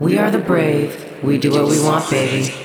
We are the brave. We do what we want, baby.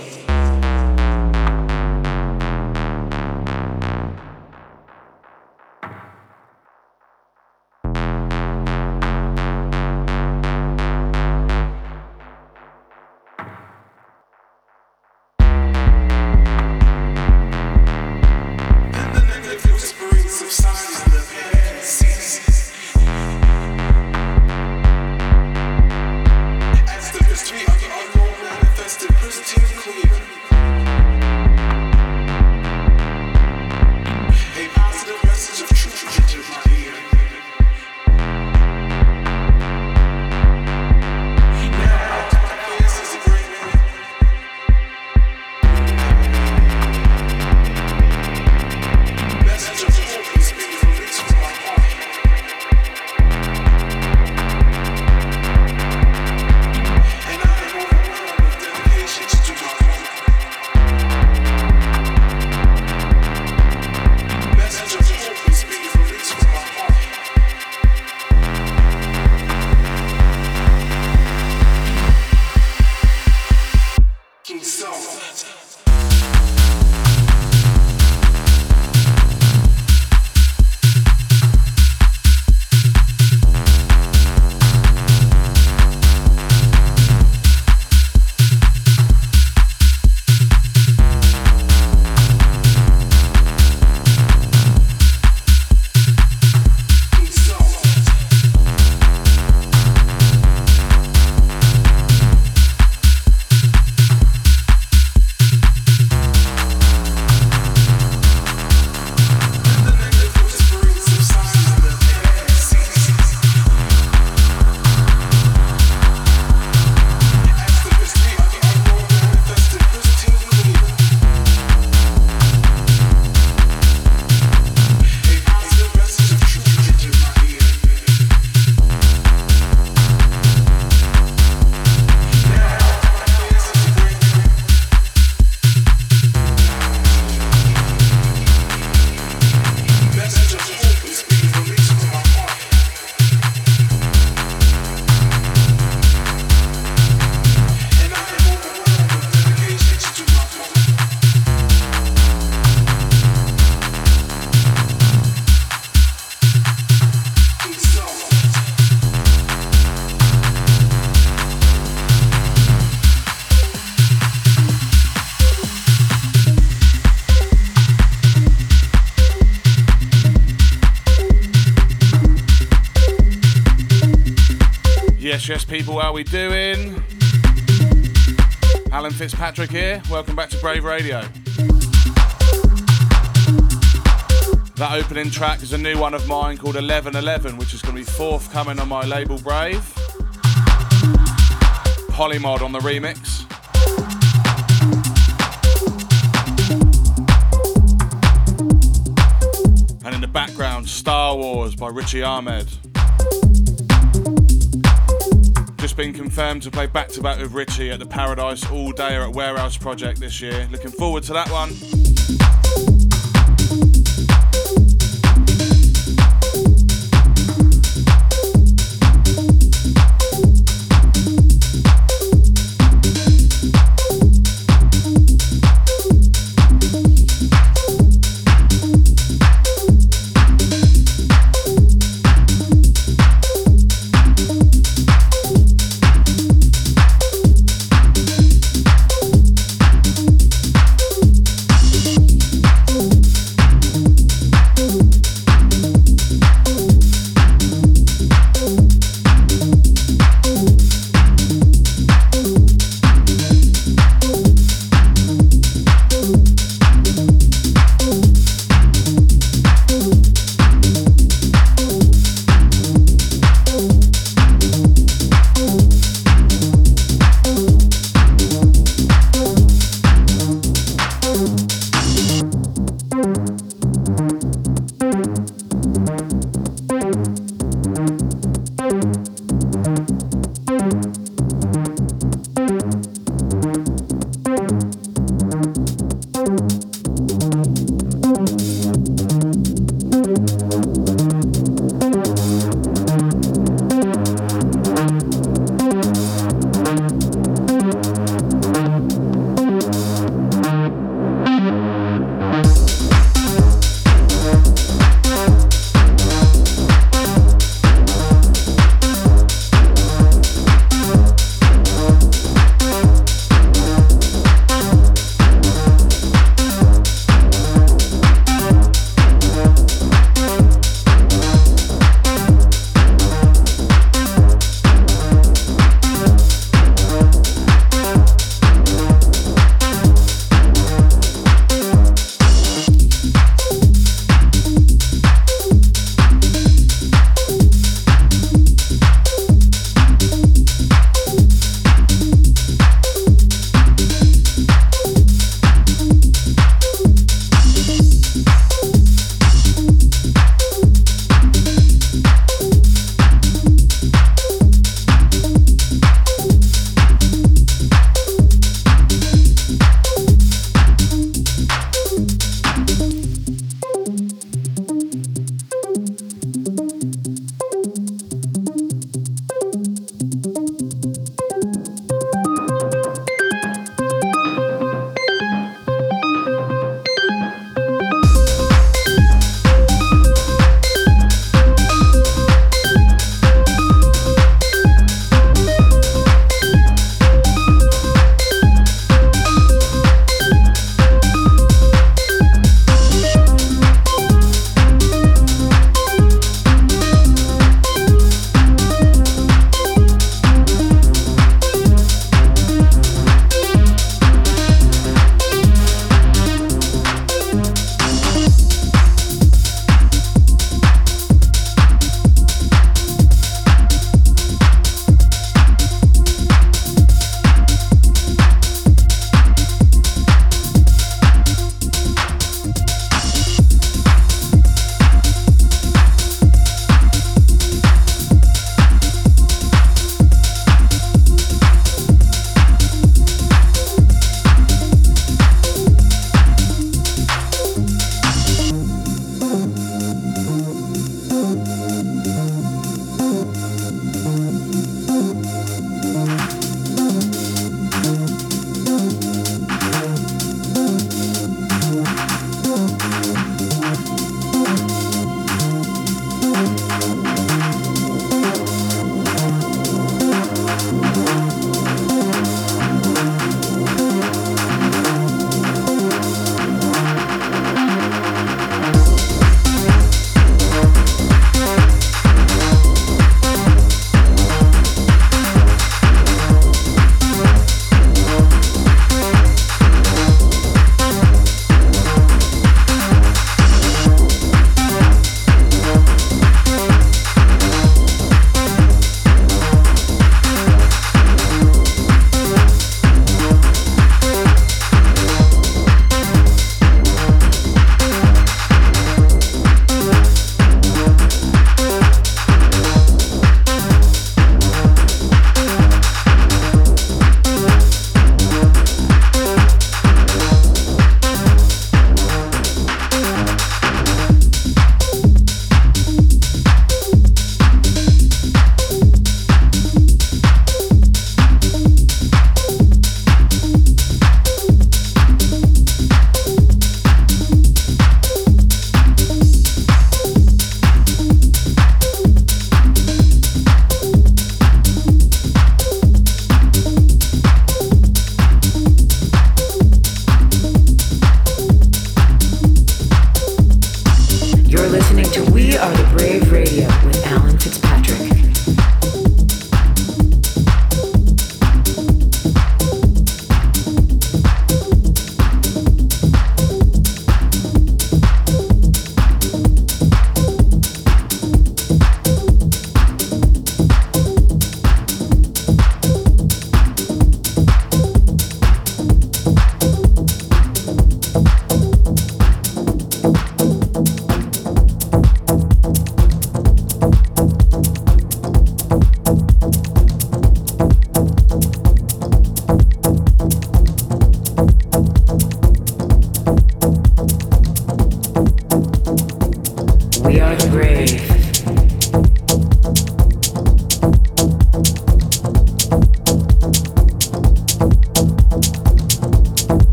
Yes, people, how are we doing? Alan Fitzpatrick here. Welcome back to Brave Radio. That opening track is a new one of mine called 1111, which is going to be forthcoming on my label Brave. Polymod on the remix. And in the background, Star Wars by Richy Ahmed. Been confirmed to play back to back with Richy at the Paradise All Day at Warehouse Project this year. Looking forward to that one.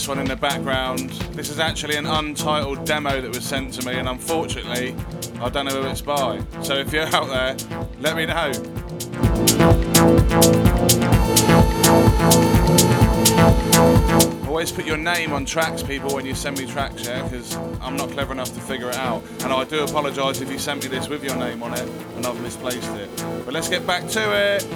This one in the background. This is actually an untitled demo that was sent to me, and unfortunately, I don't know who it's by. So if you're out there, let me know. Always put your name on tracks, people, when you send me tracks, yeah? Because I'm not clever enough to figure it out. And I do apologise if you sent me this with your name on it and I've misplaced it. But let's get back to it.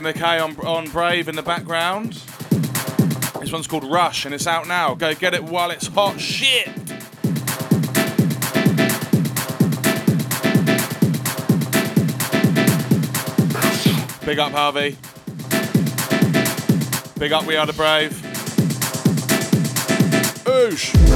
Harvey McKay on, on Brave in the background. This one's called Rush and it's out now. Go get it while it's hot shit. Big up, Harvey. Big up, we are the brave. Oosh.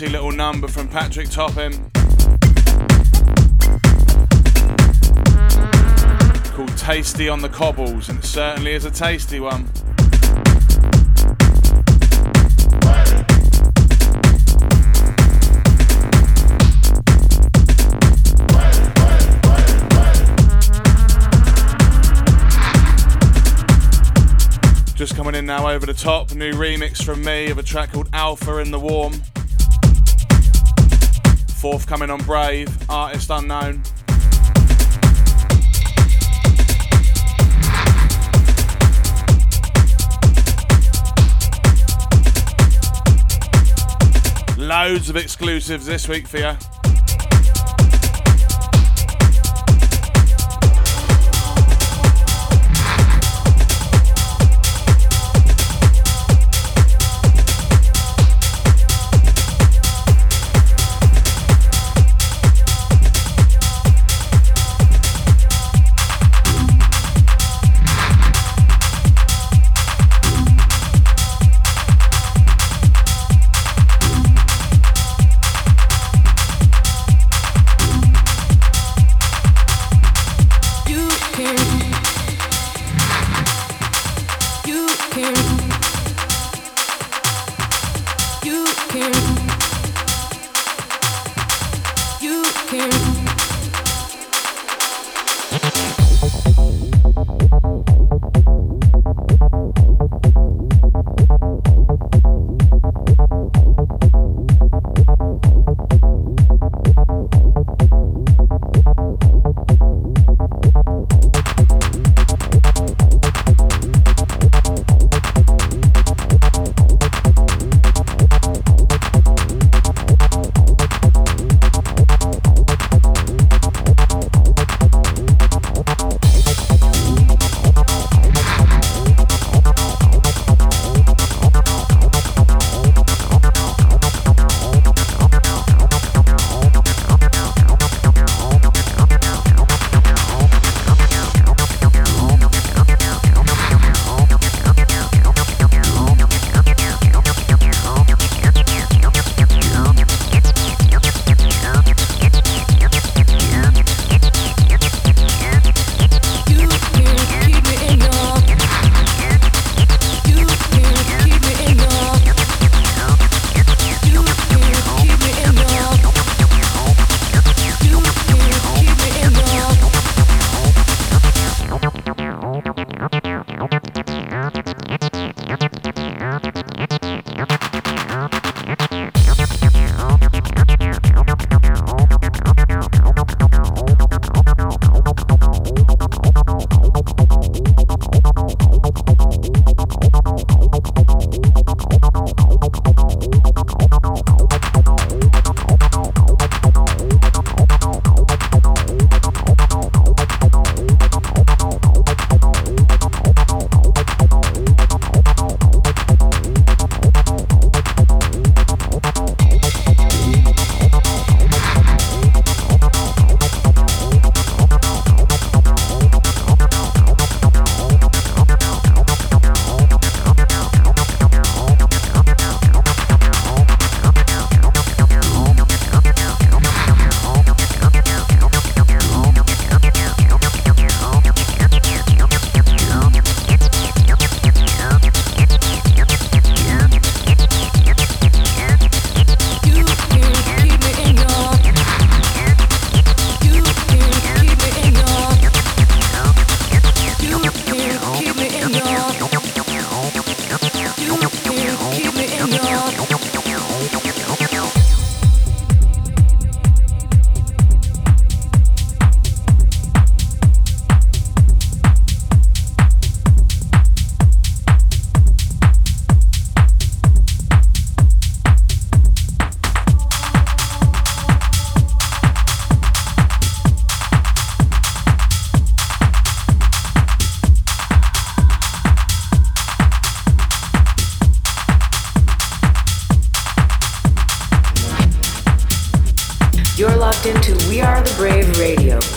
Naughty little number from Patrick Topping. Called Tasty on the Cobbles, and it certainly is a tasty one. Just coming in now over the top, new remix from me of a track called Alpha in the Warm. Forthcoming on Brave, artist unknown. Loads of exclusives this week for you.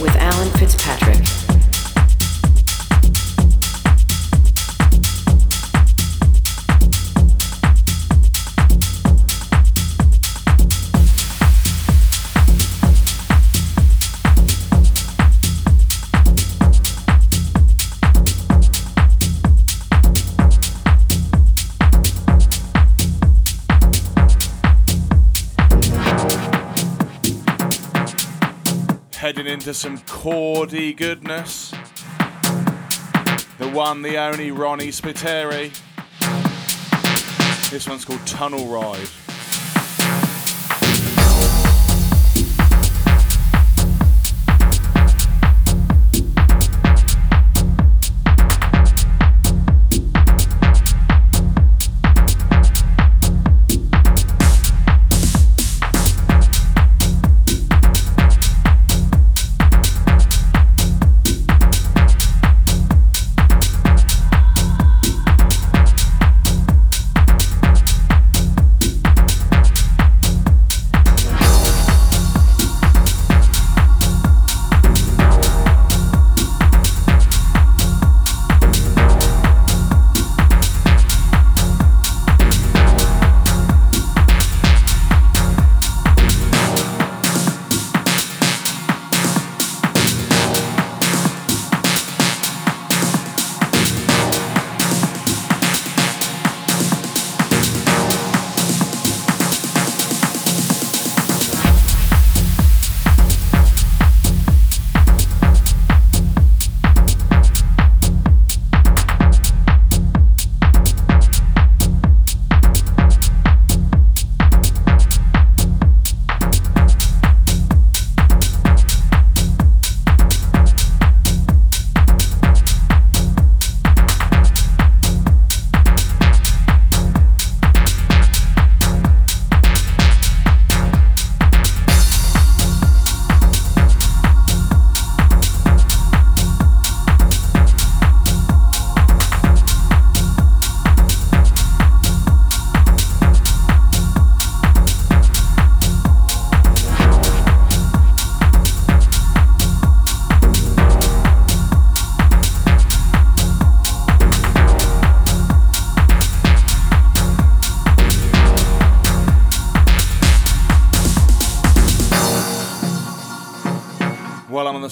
with Alan Fitzpatrick. Into some chordy goodness. The one, the only Ronnie Spiteri. This one's called Tunnel Ride.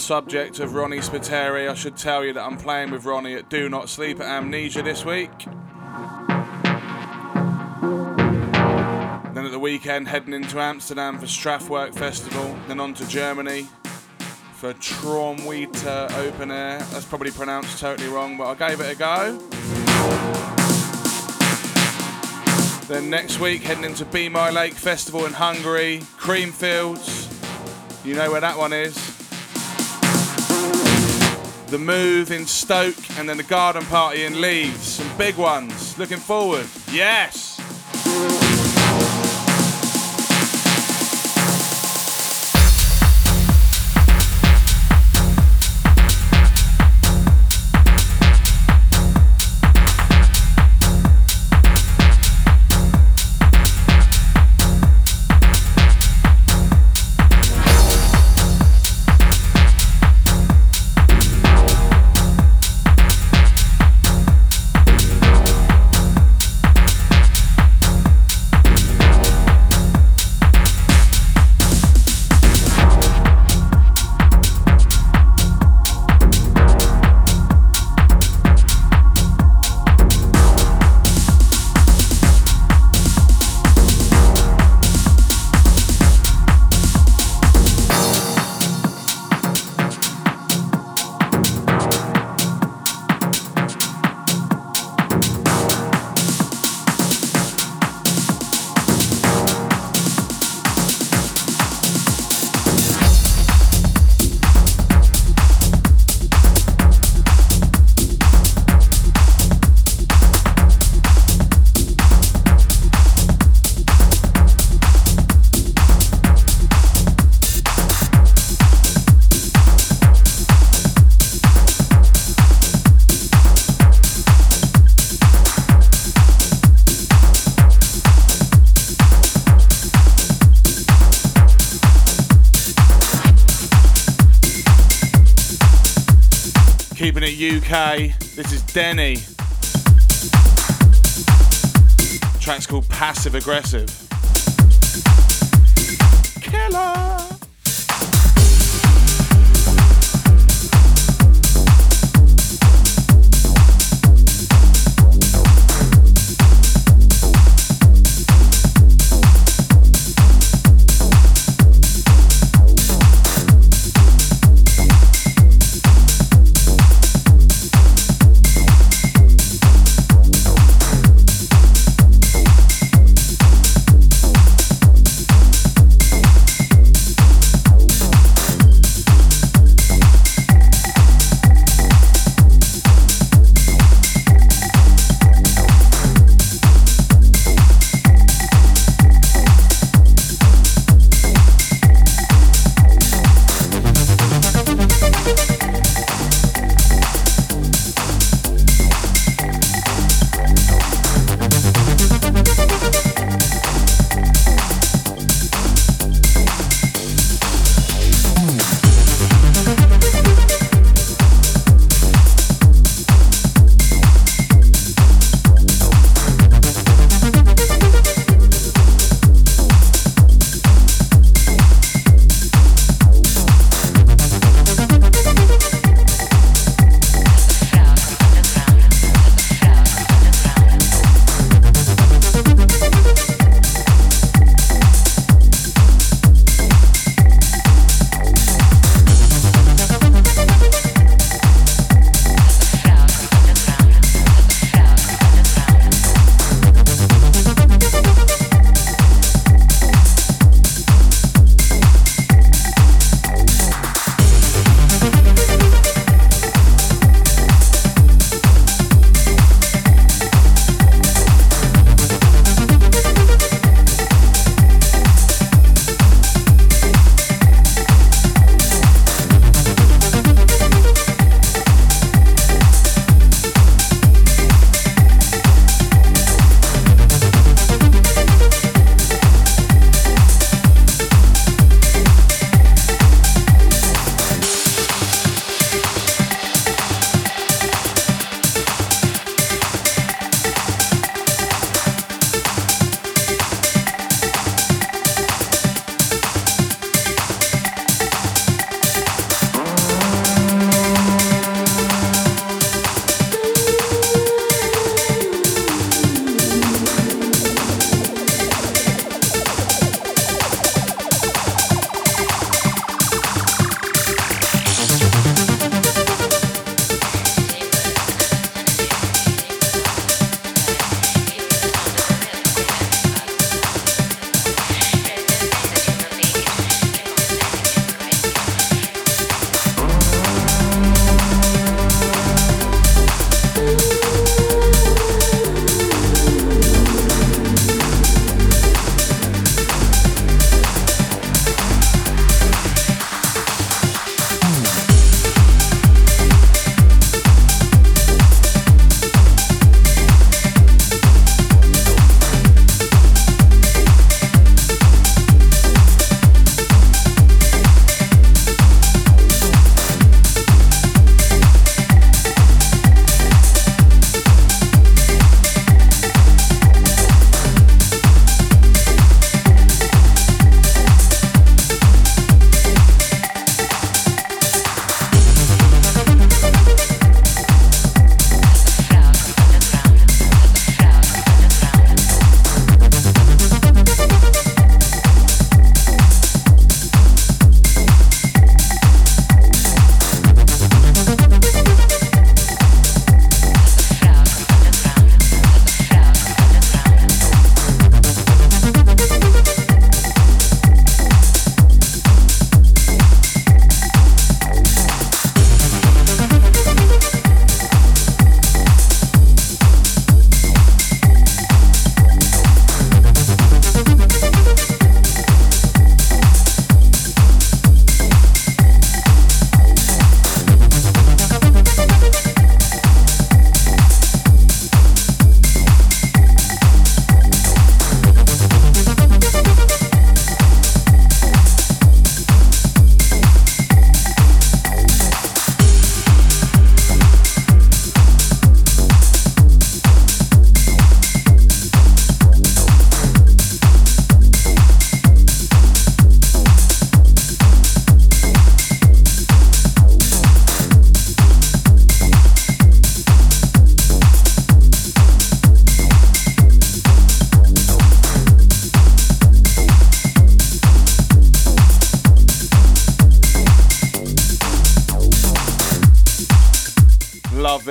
Subject of Ronnie Spiteri, I should tell you that I'm playing with Ronnie at Do Not Sleep at Amnesia this week. Then at the weekend, heading into Amsterdam for Strafwerk Festival, then on to Germany for Traumweite Open Air. That's probably pronounced totally wrong, but I gave it a go. Then next week, heading into B My Lake Festival in Hungary, Creamfields. You know where that one is the move in Stoke, and then the garden party in Leeds. Some big ones. Looking forward. Yes! UK. This is Denny. track's called Passive Aggressive.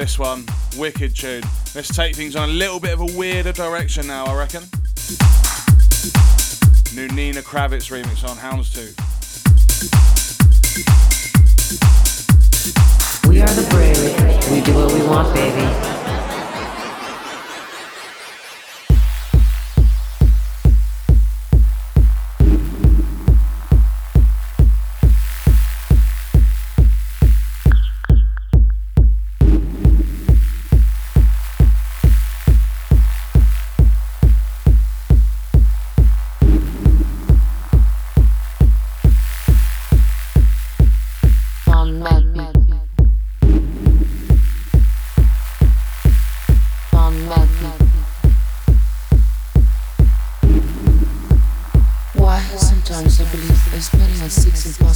This one. Wicked tune. Let's take things on a little bit of a weirder direction now, I reckon. New Nina Kraviz remix on Houndstooth. We are the brave. We do what we want, baby.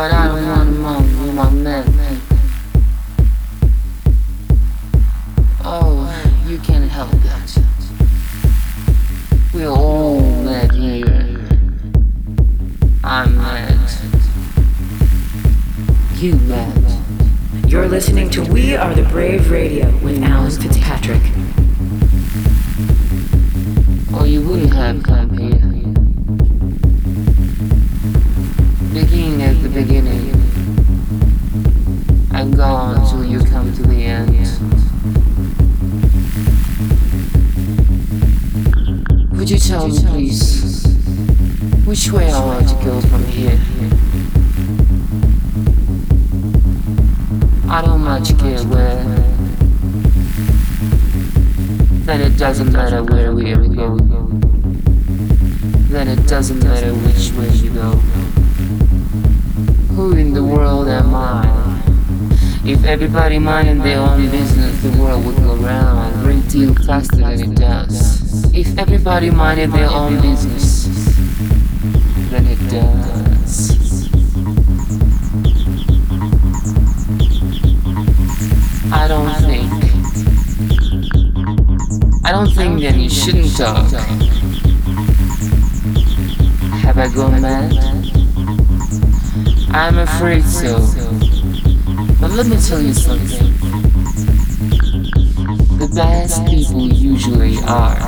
But I don't mom with my man Oh, you can't help. We're all mad here. I'm mad you met. You're listening to We Are the Brave Radio with Alan Fitzpatrick. You tell me, please, which way I want to go from here? I don't much care where. Then it doesn't matter where we ever go. Then it doesn't matter which way you go. Who in the world am I? If everybody minded their own business, the world would go round a great deal faster than it does. If everybody minded their own business, then it does. I don't think. I don't think that you shouldn't talk. Have I gone mad? I'm afraid so. But let me tell you something. The best people usually are.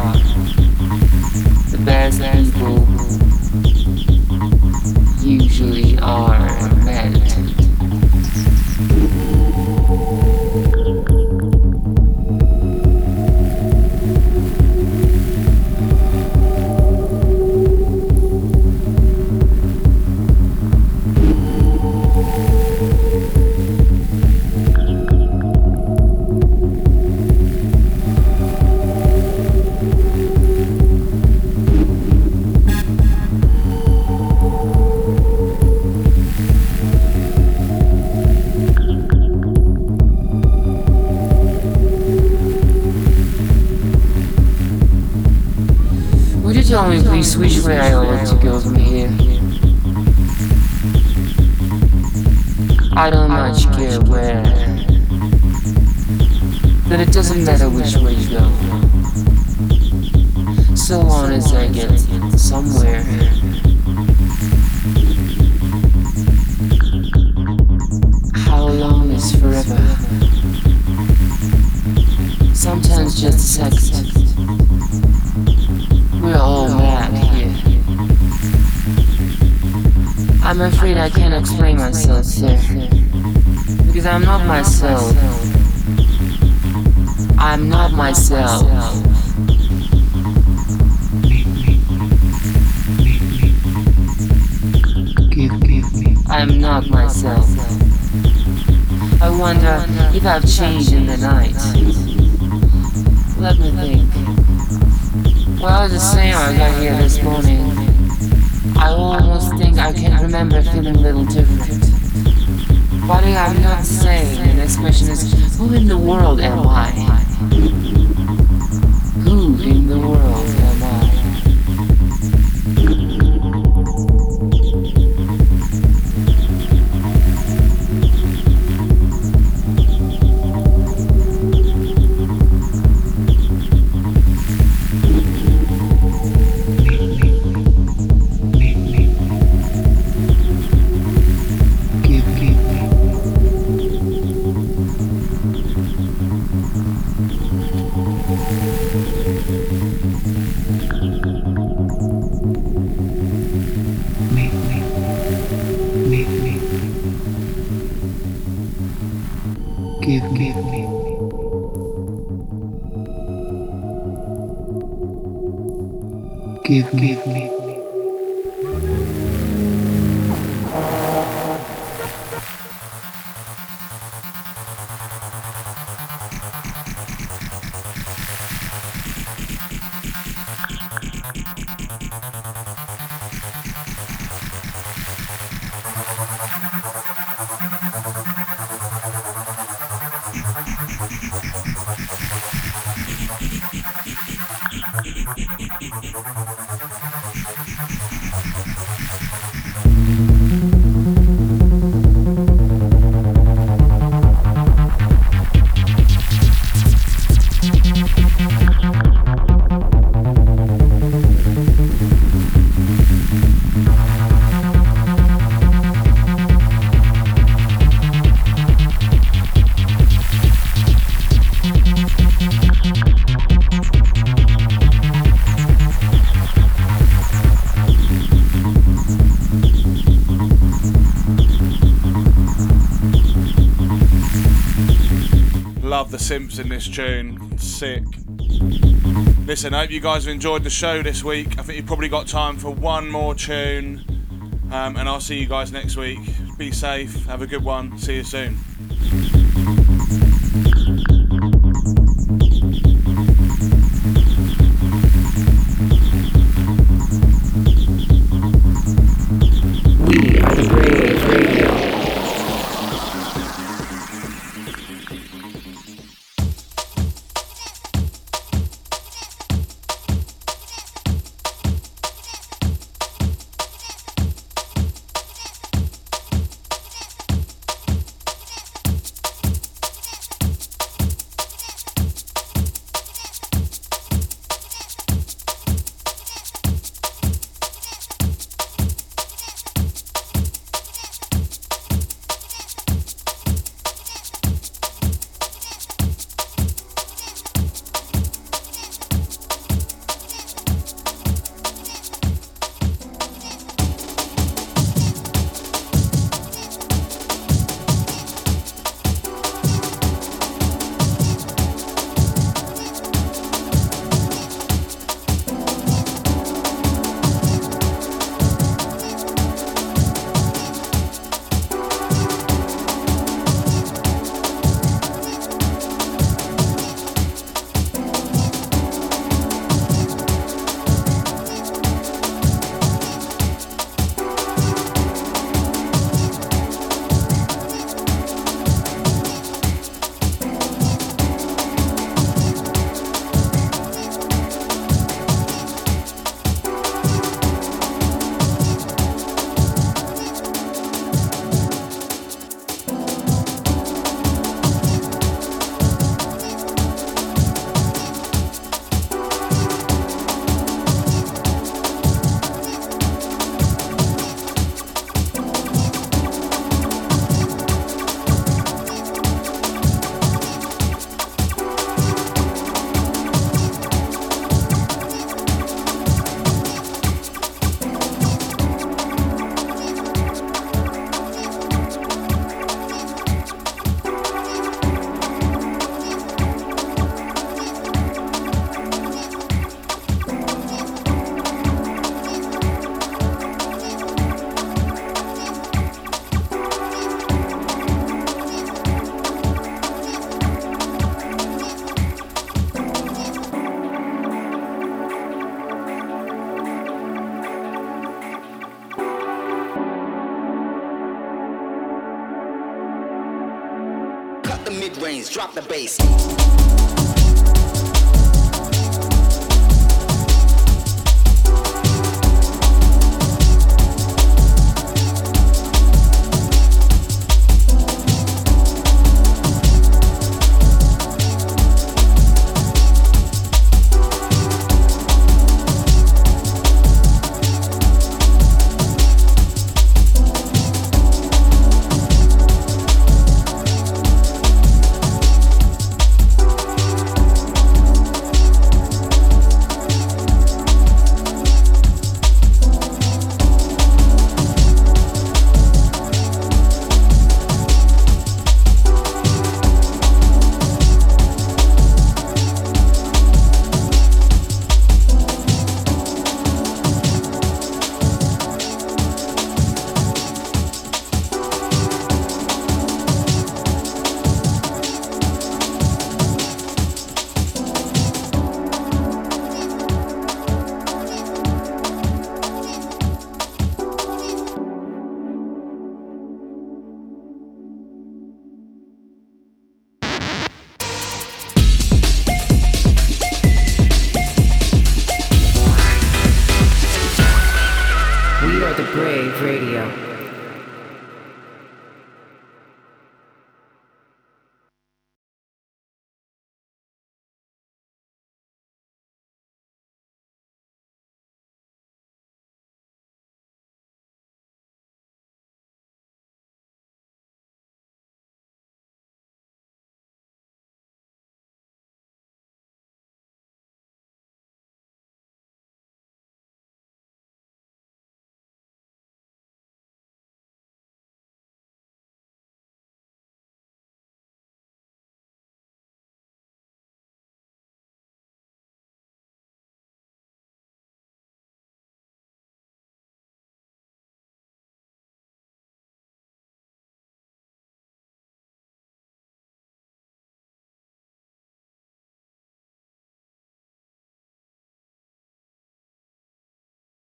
The best people usually are mad. Me please which way I ought to go from here? I don't much care where. Then it doesn't matter which way you go. So long as I get somewhere. How long is forever? Sometimes just a second. I'm afraid I can't explain myself, sir. Because I'm not myself. I'm not myself. I'm not myself. I wonder if I've changed in the night. Let me think. Well, the same I got here this morning. I almost think I can remember feeling a little different. But I'm not saying the next question is, who in the world am I? Simps in this tune. Sick. Listen, I hope you guys have enjoyed the show this week. I think you've probably got time for one more tune. Um, and I'll see you guys next week. Be safe. Have a good one. See you soon.